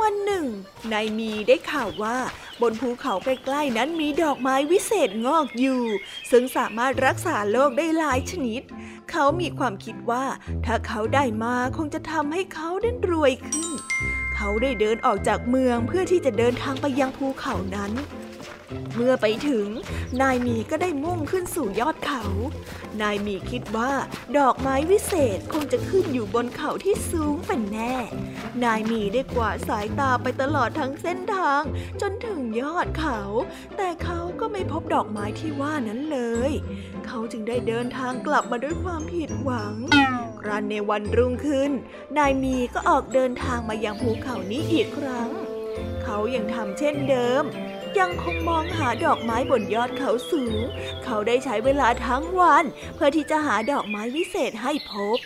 วันหนึ่งนายมีได้ข่าวว่า บนภูเขาใกล้ๆนั้นมีดอกไม้วิเศษงอกอยู่ ซึ่งสามารถรักษาโรคได้หลายชนิด เขามีความคิดว่า ถ้าเขาได้มาคงจะทำให้เขาได้รวยขึ้น เขาได้เดินออกจากเมืองเพื่อที่จะเดินทางไปยังภูเขานั้น เมื่อไปถึง นายมีก็ได้มุ่งขึ้นสู่ยอดเขา นายมีคิดว่า ดอกไม้วิเศษคงจะขึ้นอยู่บนเขาที่สูงเป็นแน่ นายมีได้กวาดสายตาไปตลอดทั้งเส้นทาง จนถึงยอดเขา แต่เขาก็ไม่พบดอกไม้ที่ว่านั้นเลย เขาจึงได้เดินทางกลับมาด้วยความผิดหวังครั้นในวันรุ่งขึ้น นายมีก็ออกเดินทางมายังภูเขานี้อีกครั้ง เขายังทำเช่นเดิม ยังคงมองหาดอกไม้บนยอดเขาสูง เขาได้ใช้เวลาทั้งวัน เพื่อที่จะหาดอกไม้วิเศษให้พบ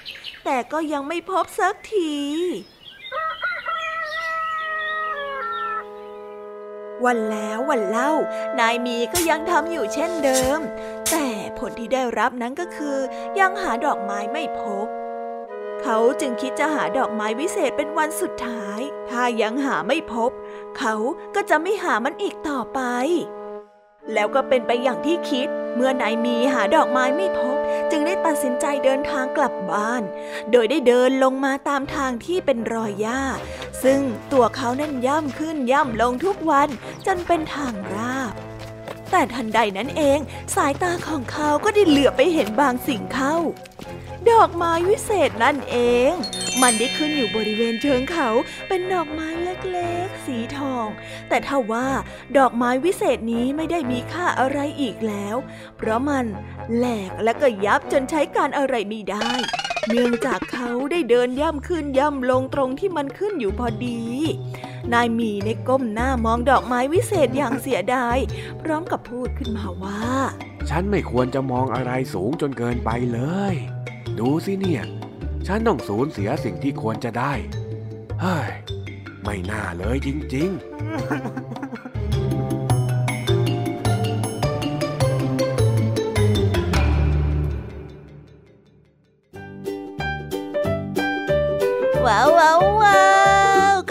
แต่ก็ยังไม่พบสักทีวันแล้ววันเล่า นายมีก็ยังทำอยู่เช่นเดิม แต่ผลที่ได้รับนั้นก็คือ ยังหาดอกไม้ไม่พบ เขาจึงคิดจะหาดอกไม้วิเศษเป็นวันสุดท้าย ถ้ายังหาไม่พบ เขาก็จะไม่หามันอีกต่อไป แล้วก็เป็นไปอย่างที่คิด เมื่อนายมีหาดอกไม้ไม่พบ จึงได้ตัดสินใจเดินทางกลับบ้าน โดยได้เดินลงมาตามทางที่เป็นรอยหญ้า ซึ่งตัวเขานั้นย่ำขึ้นย่ำลงทุกวันจนเป็นทางราบแต่ทันใดนั้นเอง สายตาของเขาก็ได้เหลือไปเห็นบางสิ่งเข้า ดอกไม้วิเศษนั่นเอง มันได้ขึ้นอยู่บริเวณเชิงเขาเป็นดอกไม้เล็กๆ สีทอง แต่ถ้าว่า ดอกไม้วิเศษนี้ไม่ได้มีค่าอะไรอีกแล้ว เพราะมันแหลกและก็ยับจนใช้การอะไรไม่ได้เนื่องจากเขาได้เดินย่ำขึ้นย่ำลงตรงที่มันขึ้นอยู่พอดี นายมีในก้มหน้ามองดอกไม้วิเศษอย่างเสียดาย พร้อมกับพูดขึ้นมาว่า ฉันไม่ควรจะมองอะไรสูงจนเกินไปเลย ดูสิเนี่ย ฉันต้องสูญเสียสิ่งที่ควรจะได้ เฮ้ย ไม่น่าเลยจริงๆว้าวว้าว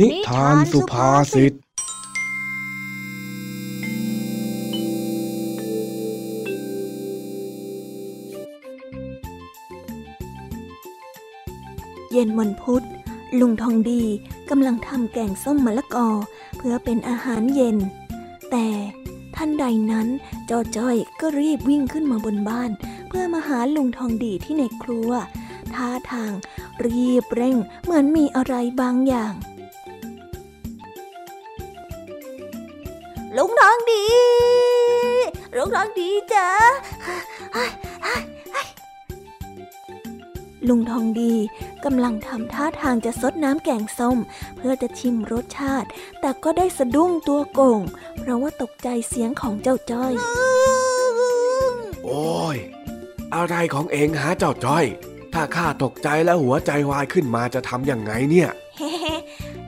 นิทานสุภาษิต เย็นวันพุธ ลุงทองดีกำลังทำแกงส้มมะละกอ เพื่อเป็นอาหารเย็น แต่ทันใดนั้นจอจ้อยก็รีบวิ่งขึ้นมาบนบ้าน เพื่อมาหาลุงทองดีที่ในครัวท่าทางรีบเร่งเหมือนมีอะไรบางอย่าง ลุงทองดีลุงทองดีจ้ะลุงทองดีกำลังทำท่าทางจะซดน้ำแกงส้ม เพื่อจะชิมรสชาติ แต่ก็ได้สะดุ้งตัวโก่ง เพราะว่าตกใจเสียงของเจ้าจ้อย โอ้ย อะไรของเองหาเจ้าจ้อย ถ้าข้าตกใจแล้วหัวใจวายขึ้นมาจะทำยังไงเนี่ยเฮ้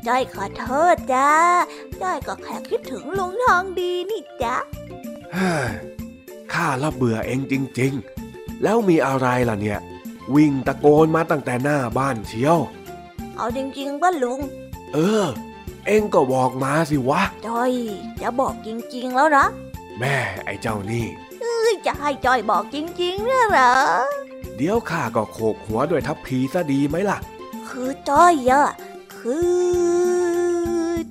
จ้อยขอโทษจ้า จ้อยก็แค่คิดถึงลุงทองดีนี่จ้ะเฮ้ยข้าละเบื่อเองจริง ๆ แล้วมีอะไรล่ะเนี่ย วิ่งตะโกนมาตั้งแต่หน้าบ้านเชียว เอาจริงๆป่ะลุง เออ เองก็บอกมาสิวะจ้อยจะบอกจริง ๆ แล้วนะ แม่ไอ้เจ้านี่เอ้ยจะให้จ้อยบอกจริงๆเนี่ยเหรอ เดี๋ยวข้าก็โขกหัวด้วยทัพพีซะดีไหมล่ะ คือจ้อยอะคือ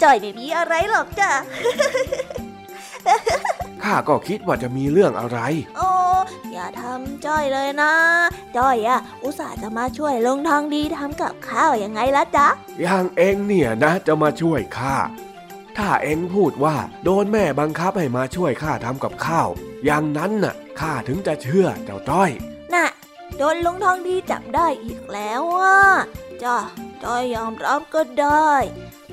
จ้อยไม่มีอะไรหรอกจ้ะข้าก็คิดว่าจะมีเรื่องอะไร โอ้อย่าทำจ้อยเลยนะ จ้อยอะอุตส่าห์จะมาช่วยลุงทองดีทำกับข้าวยังไงล่ะจ๊ะอย่างเองเนี่ยนะ จะมาช่วยข้าถ้าเองพูดว่าโดนแม่บังคับให้มาช่วยข้าทำกับข้าว อย่างนั้นน่ะข้าถึงจะเชื่อเจ้าจ้อย น่ะ โดนลุงทองดีจับได้อีกแล้วอะจ้ะจ้อยยอมรับก็ได้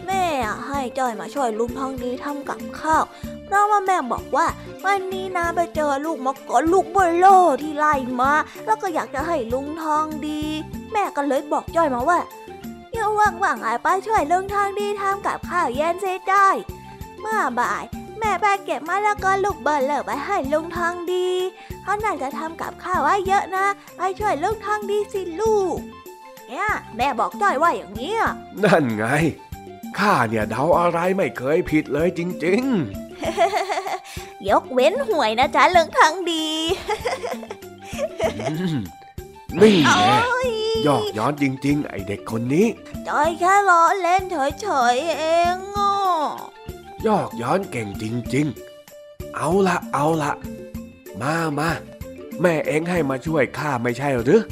แม่ให้จ้อยมาช่วยลุงทองดีทำกับข้าว เพราะว่าแม่บอกว่า วันนี้นะไปเจอลูกมะกอลูกเบลโลที่ไล่มา แล้วก็อยากจะให้ลุงทองดี แม่ก็เลยบอกจ้อยมาว่าเดี๋ยว่างๆไอ้ไปช่วยลุงทองดีทำกับข้าวเย็นเสียจ้อยเมื่อบ่าย แม่ไปเก็บมะละกอลูกเบลเลอไปให้ลุงทองดีเขาน่าจะทำกับข้าวไว้เยอะนะ ไปช่วยลุงทองดีสิลูกเนี่ยแม่บอกจ้อยว่าอย่างนี้นั่นไง ข้าเนี่ยเดาอะไรไม่เคยผิดเลยจริงยกเว้นหวยนะจ๊ะลุงทองดีๆอืมนี่แน่โอ้ยยอกย้อนจริง ๆ ไอเด็กคนนี้จ้อยแค่ล้อเล่นเฉยๆเองอะยอกย้อนเก่งจริง ๆ เอาละเอาละมามาแม่เอ็งให้มาช่วยข้าไม่ใช่หรือ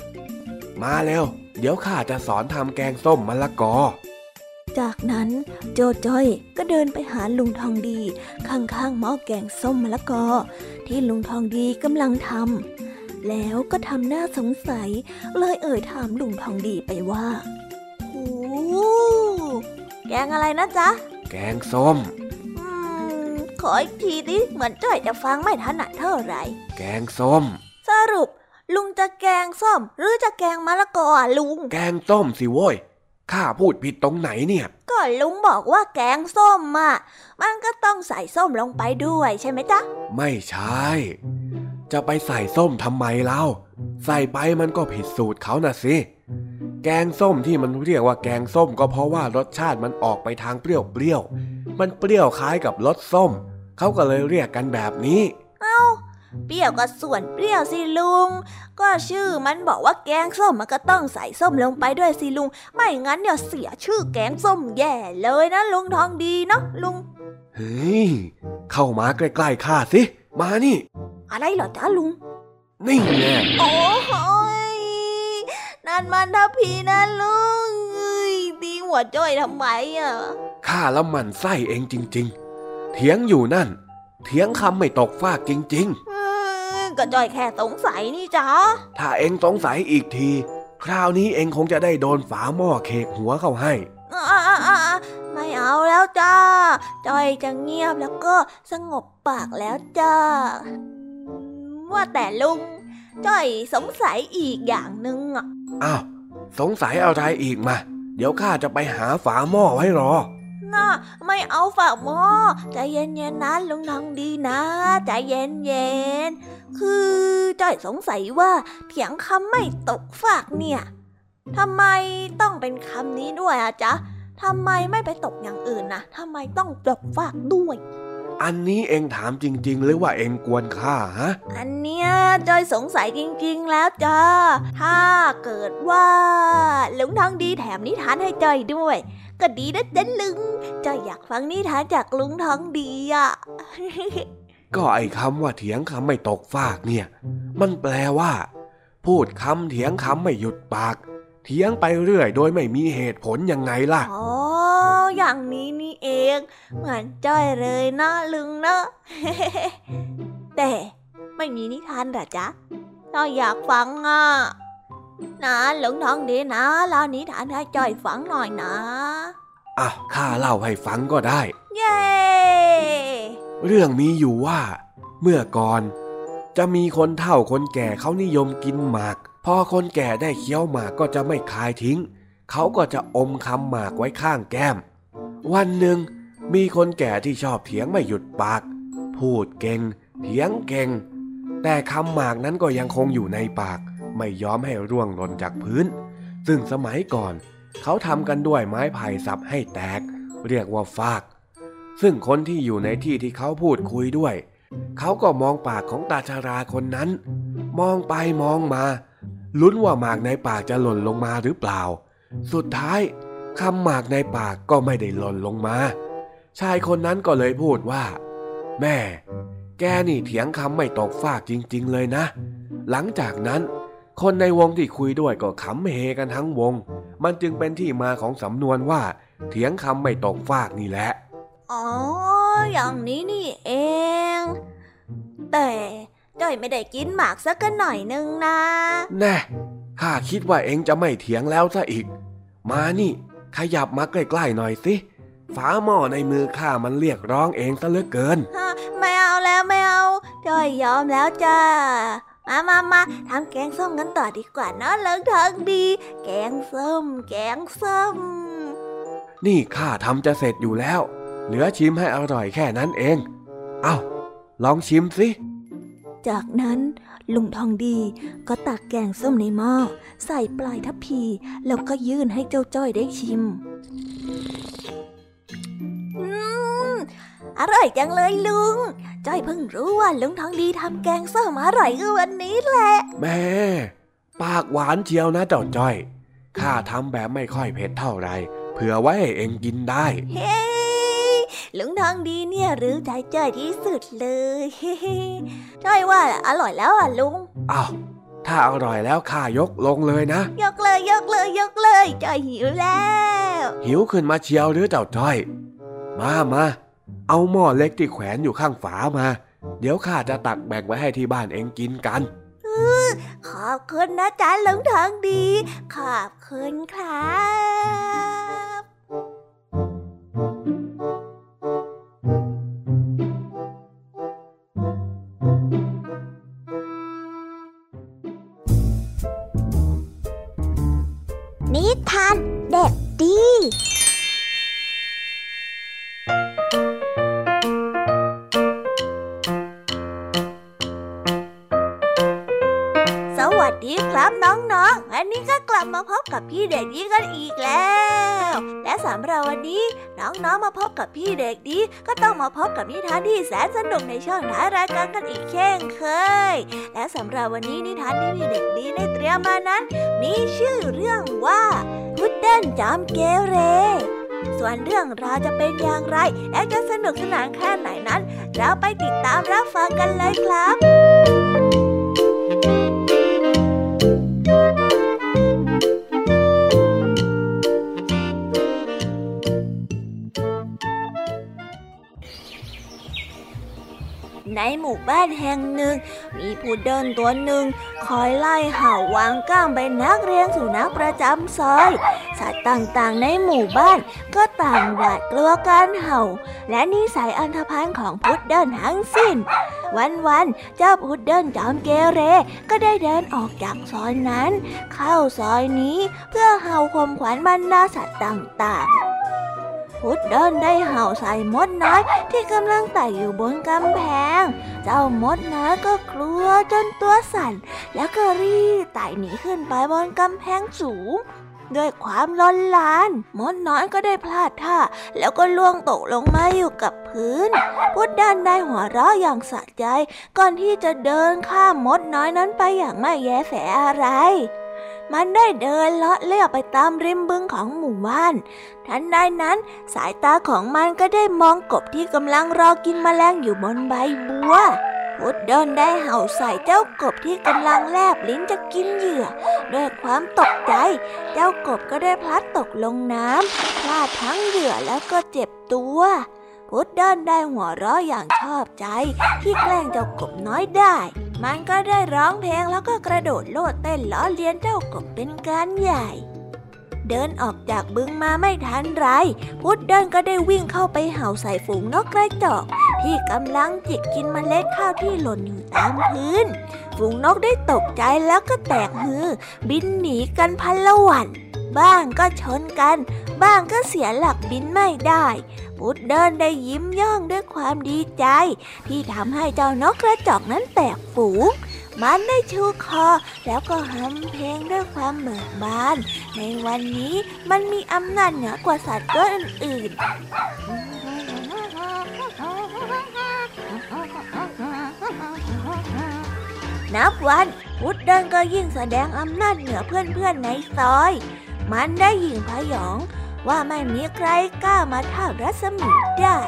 มาเร็ว เดี๋ยวข้าจะสอนทำแกงส้มมะละกอ จากนั้นโจจ้อยก็เดินไปหาลุงทองดีข้างๆหม้อแกงส้มมะละกอ ที่ลุงทองดีกำลังทำแล้วก็ทำหน้าสงสัย เลยเอ่ยถามลุงทองดีไปว่าโอ้แกงอะไรนะจ๊ะ แกงส้มอืมขออีกทีดิเหมือนจ้อยจะฟังไม่ถนัดเท่าไหร่ แกงส้ม สรุป ลุงจะแกงส้ม หรือจะแกงมะละกออะลุง แกงส้มสิโว้ย ข้าพูดผิดตรงไหนเนี่ย ก็ลุงบอกว่าแกงส้มอะ มันก็ต้องใส่ส้มลงไปด้วยใช่ไหมจ๊ะ ไม่ใช่ จะไปใส่ส้มทำไมเล่า ใส่ไปมันก็ผิดสูตรเขาน่ะสิ แกงส้มที่มันเรียกว่าแกงส้มก็เพราะว่ารสชาติมันออกไปทางเปรี้ยวๆมันเปรี้ยวคล้ายกับรสส้ม เขาก็เลยเรียกกันแบบนี้ เปรี้ยวก็ส่วนเปรี้ยวสิลุง ก็ชื่อมันบอกว่าแกงส้มมันก็ต้องใส่ส้มลงไปด้วยสิลุง ไม่งั้นเนี่ยเสียชื่อแกงส้มแย่เลยนะลุงทองดีเนาะลุง เฮ้ย เข้ามาใกล้ๆข้าสิ มานี่ อะไรเหรอจ๊ะลุง นี่แน่โอ้ยนั่นมันทัพพีนะลุงเอ้ยตีหัวจ้อยทำไมอะ ข้าละหมันไส้เองจริง ๆ เถียงอยู่นั่น เถียงคำไม่ตกฟากจริงๆเออ ก็จ้อยแค่สงสัยนี่จ๊ะถ้าเองสงสัยอีกที คราวนี้เองคงจะได้โดนฝาหม้อเคกหัวเข้าให้อ่าๆๆๆไม่เอาแล้วจ้าจ้อยจะเงียบแล้วก็สงบปากแล้วจ้า ว่าแต่ลุงจ้อยสงสัยอีกอย่างหนึ่งอะ อ้าว สงสัยอะไรอีกมา เดี๋ยวข้าจะไปหาฝาหม้อไว้รอน่าไม่เอาฝากหม้อใจเย็นๆนะลุงทองดีนะ ใจเย็นๆ คือจ้อยสงสัยว่าเถียงคำไม่ตกฝากเนี่ยทำไมต้องเป็นคำนี้ด้วยอะจ๊ะทำไมไม่ไปตกอย่างอื่นนะทำไมต้องตกฟากด้วย อันนี้เองถามจริง ๆ หรือว่าเองกวนข้าฮะ อันเนี้ยจอยสงสัยจริง ๆ แล้วจ้าถ้าเกิดว่าลุงทองดีแถมนิทานให้จอยด้วย ก็ดีนะจ๊ะลุงจอยอยากฟังนิทานจากลุงทองดีอะ ก็ไอ้คำว่าเถียงคำไม่ตกฟากเนี่ย มันแปลว่า พูดคำเถียงคำไม่หยุดปาก เถียงไปเรื่อยโดยไม่มีเหตุผลยังไงล่ะอ๋ออย่างนี้นี่เอง เหมือนจ้อยเลยนะลุงนะแต่ไม่มีนิทานเหรอจ๊ะเราอยากฟังอะนะลุงทองดีนะเล่านิทานให้จ้อยฟังหน่อยนะอะข้าเล่าให้ฟังก็ได้ เย้ เรื่องมีอยู่ว่า เมื่อก่อน จะมีคนเฒ่าคนแก่เขานิยมกินหมาก พอคนแก่ได้เคี้ยวหมากก็จะไม่คายทิ้ง เขาก็จะอมคำหมากไว้ข้างแก้ม วันหนึ่ง มีคนแก่ที่ชอบเถียงไม่หยุดปาก พูดเก่ง เถียงเก่ง แต่คำหมากนั้นก็ยังคงอยู่ในปาก ไม่ยอมให้ร่วงหล่นจากพื้น ซึ่งสมัยก่อน เขาทำกันด้วยไม้ไผ่สับให้แตก เรียกว่าฟาก ซึ่งคนที่อยู่ในที่ที่เขาพูดคุยด้วย เขาก็มองปากของตาชาราคนนั้น มองไปมองมา ลุ้นว่าหมากในปากจะหล่นลงมาหรือเปล่า สุดท้ายคำหมากในปากก็ไม่ได้หล่นลงมา ชายคนนั้นก็เลยพูดว่า แม่ แกนี่เถียงคำไม่ตกฟากจริง ๆ เลยนะ หลังจากนั้น คนในวงที่คุยด้วยก็ขำเฮกันทั้งวง มันจึงเป็นที่มาของสำนวนว่า เถียงคำไม่ตกฟากนี่แหละ อ๋อ อย่างนี้นี่เอง แต่จ้อยไม่ได้กินหมากสักหน่อยนึงนะ แน่ข้าคิดว่าเองจะไม่เถียงแล้วซะอีก มานี่ ขยับมาใกล้ๆหน่อยสิฝาหม้อในมือข้ามันเรียกร้องเองซะเหลือเกินฮะไม่เอาแล้วไม่เอาจ้อยยอมแล้วจ้ามามามาทำแกงส้มกันต่อดีกว่าเนอะเลิกทางดี แกงส้ม แกงส้ม นี่ข้าทำจะเสร็จอยู่แล้ว เหลือชิมให้อร่อยแค่นั้นเอง เอา้า ลองชิมสิ จากนั้นลุงทองดีก็ตักแกงส้มในหม้อใส่ปลายทัพพี แล้วก็ยื่นให้เจ้าจ้อยได้ชิม อืม อร่อยจังเลยลุง จ้อยเพิ่งรู้ว่าลุงทองดีทำแกงส้มอร่อยก็วันนี้แหละ แม่ ปากหวานเชียวนะเจ้าจ้อย ข้าทำแบบไม่ค่อยเผ็ดเท่าไหรเผื่อไว้ให้เองกินได้ เฮ้ ลุงทองดีเนี่ยรู้ใจจ้อยที่สุดเลยเฮ้จ้อยว่าอร่อยแล้วอะลุงอ้าวถ้าอร่อยแล้วข้ายกลงเลยนะ ยกเลยยกเลยยกเลยจ้อยหิวแล้ว หิวขึ้นมาเชียวหรือเจ้าจ้อย มามาเอาหม้อเล็กที่แขวนอยู่ข้างฝามา เดี๋ยวข้าจะตักแบ่งไว้ให้ที่บ้านเองกินกันขอบคุณนะจ๊ะลุงทองดี ขอบคุณครับ นิทานเด็กดี สวัสดีครับน้องๆ อันนี้ก็ ลับมาพบกับพี่เด็กดีกันอีกแล้ว และสำหรับวันนี้น้องๆมาพบกับพี่เด็กดีก็ต้องมาพบกับนิทานที่แสนสนุกในช่วงท้ายรายการกันอีกเช่นเคย และสำหรับวันนี้นิทานที่พี่เด็กดีได้เตรียมมานั้น มีชื่อเรื่องว่าพุดเดิ้ลจอมเกเร ส่วนเรื่องราวจะเป็นอย่างไร และจะสนุกสนานแค่ไหนนั้น เราไปติดตามรับฟังกันเลยครับ หมู่บ้านแห่งหนึ่ง มีผู้เดินตัวหนึ่ง คอยไล่เห่าวางก้างไปนักเรียนสุนัขประจำซอย สัตว์ต่างๆในหมู่บ้านก็ต่างหวาดกลัวการเห่า และนิสัยอันธพาลของพุดเดิ้ลทั้งสิ้น วันๆเจ้าพุดเดิ้ลจอมเกเรก็ได้เดินออกจากซอยนั้น เข้าซอยนี้เพื่อเห่าข่มขวัญบรรดาสัตว์ต่างๆ พุดเดิ้ลได้เห่าใส่มดน้อยที่กำลังไต่อยู่บนกำแพง เจ้ามดน้อยก็กลัวจนตัวสั่น แล้วก็รีบไต่หนีขึ้นไปบนกำแพงสูงด้วยความลนลาน มดน้อยก็ได้พลาดท่า แล้วก็ล่วงตกลงมาอยู่กับพื้น พุดเดิ้ลได้หัวเราะอย่างสะใจ ก่อนที่จะเดินข้ามมดน้อยนั้นไปอย่างไม่แยแสอะไร มันได้เดินเลาะเลี่ยไปตามริมบึงของหมู่บ้าน ทันใดนั้นสายตาของมันก็ได้มองกบที่กำลังรอกินแมลงอยู่บนใบบัวพุดเดิลได้เห่าใส่เจ้ากบที่กำลังแลบลิ้นจะกินเหยื่อ ด้วยความตกใจ เจ้ากบก็ได้พลัดตกลงน้ำพลาดทั้งเหยื่อแล้วก็เจ็บตัว พุดเดิลได้หัวเราะอย่างชอบใจ ที่แกล้งเจ้ากบน้อยได้ มันก็ได้ร้องเพลงแล้วก็กระโดดโลดเต้นล้อเลียนเจ้ากบเป็นการใหญ่ เดินออกจากบึงมาไม่ทันไร พุดเดิลก็ได้วิ่งเข้าไปเห่าใส่ฝูงนกกระจอก ที่กำลังจิกกินเมล็ดข้าวที่หล่นอยู่ตามพื้น ฝูงนกได้ตกใจแล้วก็แตกฮือ บินหนีกันพันละวันบ้างก็ชนกัน บ้างก็เสียหลักบินไม่ได้ พุดเดิลได้ยิ้มย่องด้วยความดีใจ ที่ทำให้เจ้านกกระจอกนั้นแตกฝูง มันได้ชูคอแล้วก็ฮัมเพลงด้วยความเบิกบาน ในวันนี้มันมีอำนาจเหนือกว่าสัตว์ตัวอื่นๆนับวันพุดเดิลก็ยิ่งแสดงอำนาจเหนือเพื่อนๆในซอย มันได้ยิ่งพยอง ว่าไม่มีใครกล้ามาทาบรัศมีได้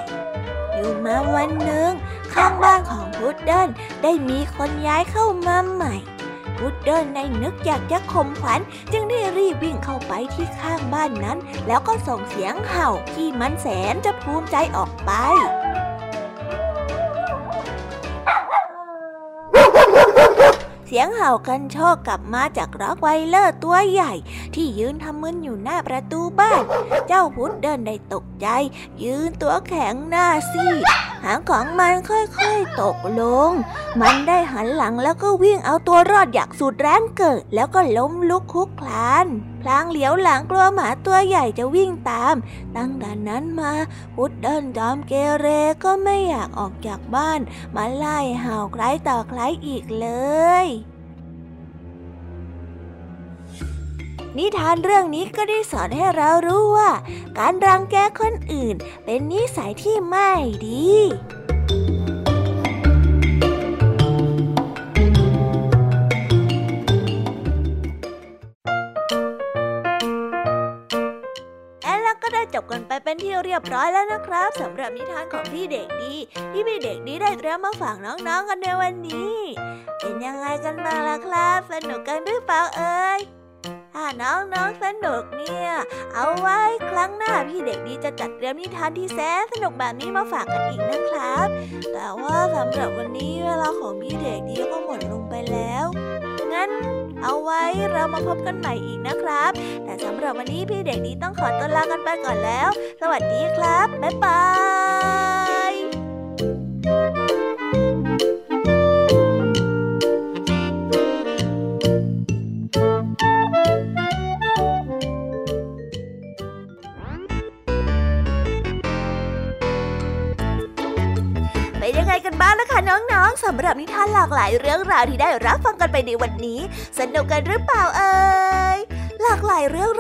อยู่มาวันหนึ่ง ข้างบ้านของพุดเดิ้ลได้มีคนย้ายเข้ามาใหม่พุดเดิ้ลในนึกอยากจะข่มขวัญจึงได้รีบวิ่งเข้าไปที่ข้างบ้านนั้น แล้วก็ส่งเสียงเห่าที่มันแสนจะภูมิใจออกไปเสียงเห่ากันโชคกลับมาจากร็อกไวเลอร์ตัวใหญ่ ที่ยืนทำมึนอยู่หน้าประตูบ้าน เจ้าพุดเดิลได้ตกใจ ยืนตัวแข็งหน้าซีดหางของมันค่อยๆตกลง มันได้หันหลังแล้วก็วิ่งเอาตัวรอดอยางสุดแรงเกิด แล้วก็ล้มลุกคลุกคลาน พลางเหลียวหลังกลัวหมาตัวใหญ่จะวิ่งตาม ตั้งแต่นั้นมาพุดเดิลจอมเกเรก็ไม่อยากออกจากบ้าน มาไล่เห่าใครต่อใครอีกเลย นิทานเรื่องนี้ก็ได้สอนให้เรารู้ว่า การรังแกคนอื่น เป็นนิสัยที่ไม่ดีแอนล้วก็ได้จบกันไปเป็นที่เรียบร้อยแล้วนะครับสำหรับนิทานของพี่เด็กดีที่พี่เด็กดีได้เตรียมมาฝากน้องๆกันในวันนี้ เป็นยังไงกันบ้างล่ะครับ สนุกกันหรือเปล่าเอ่ย ถ้าน้องๆสนุกเนี่ย เอาไว้ครั้งหน้าพี่เด็กดีจะจัดเตรียมนิทานที่แสนสนุกแบบนี้มาฝากกันอีกนะครับ แต่ว่าสำหรับวันนี้เวลาของพี่เด็กดีก็หมดลงไปแล้ว งั้นเอาไว้เรามาพบกันใหม่อีกนะครับ แต่สำหรับวันนี้พี่เด็กดีต้องขอตัวลากันไปก่อนแล้ว สวัสดีครับ บ๊ายบาย กันบ้างนะคะน้องๆสำหรับนิทานหลากหลายเรื่องราวที่ได้รับฟังกันไปในวันนี้ สนุกกันหรือเปล่าเอ่ย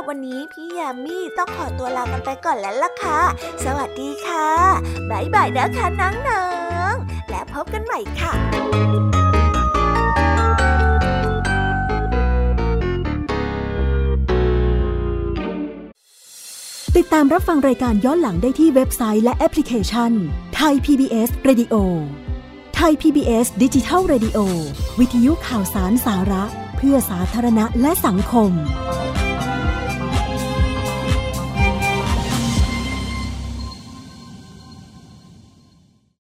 บวันนี้พี่ยามีต้องขอตัวลากันไปก่อนแล้วล่ะค่ะ สวัสดีค่ะบ๊ายบายนะคะน้องแล้วพบกันใหม่ค่ะติดตามรับฟังรายการย้อนหลังได้ที่เว็บไซต์และแอปพลิเคชันไทย PBS Radio ไทย PBS ดิจิทัล Radio วิทยุข่าวสารสาระ เพื่อสาธารณะและสังคม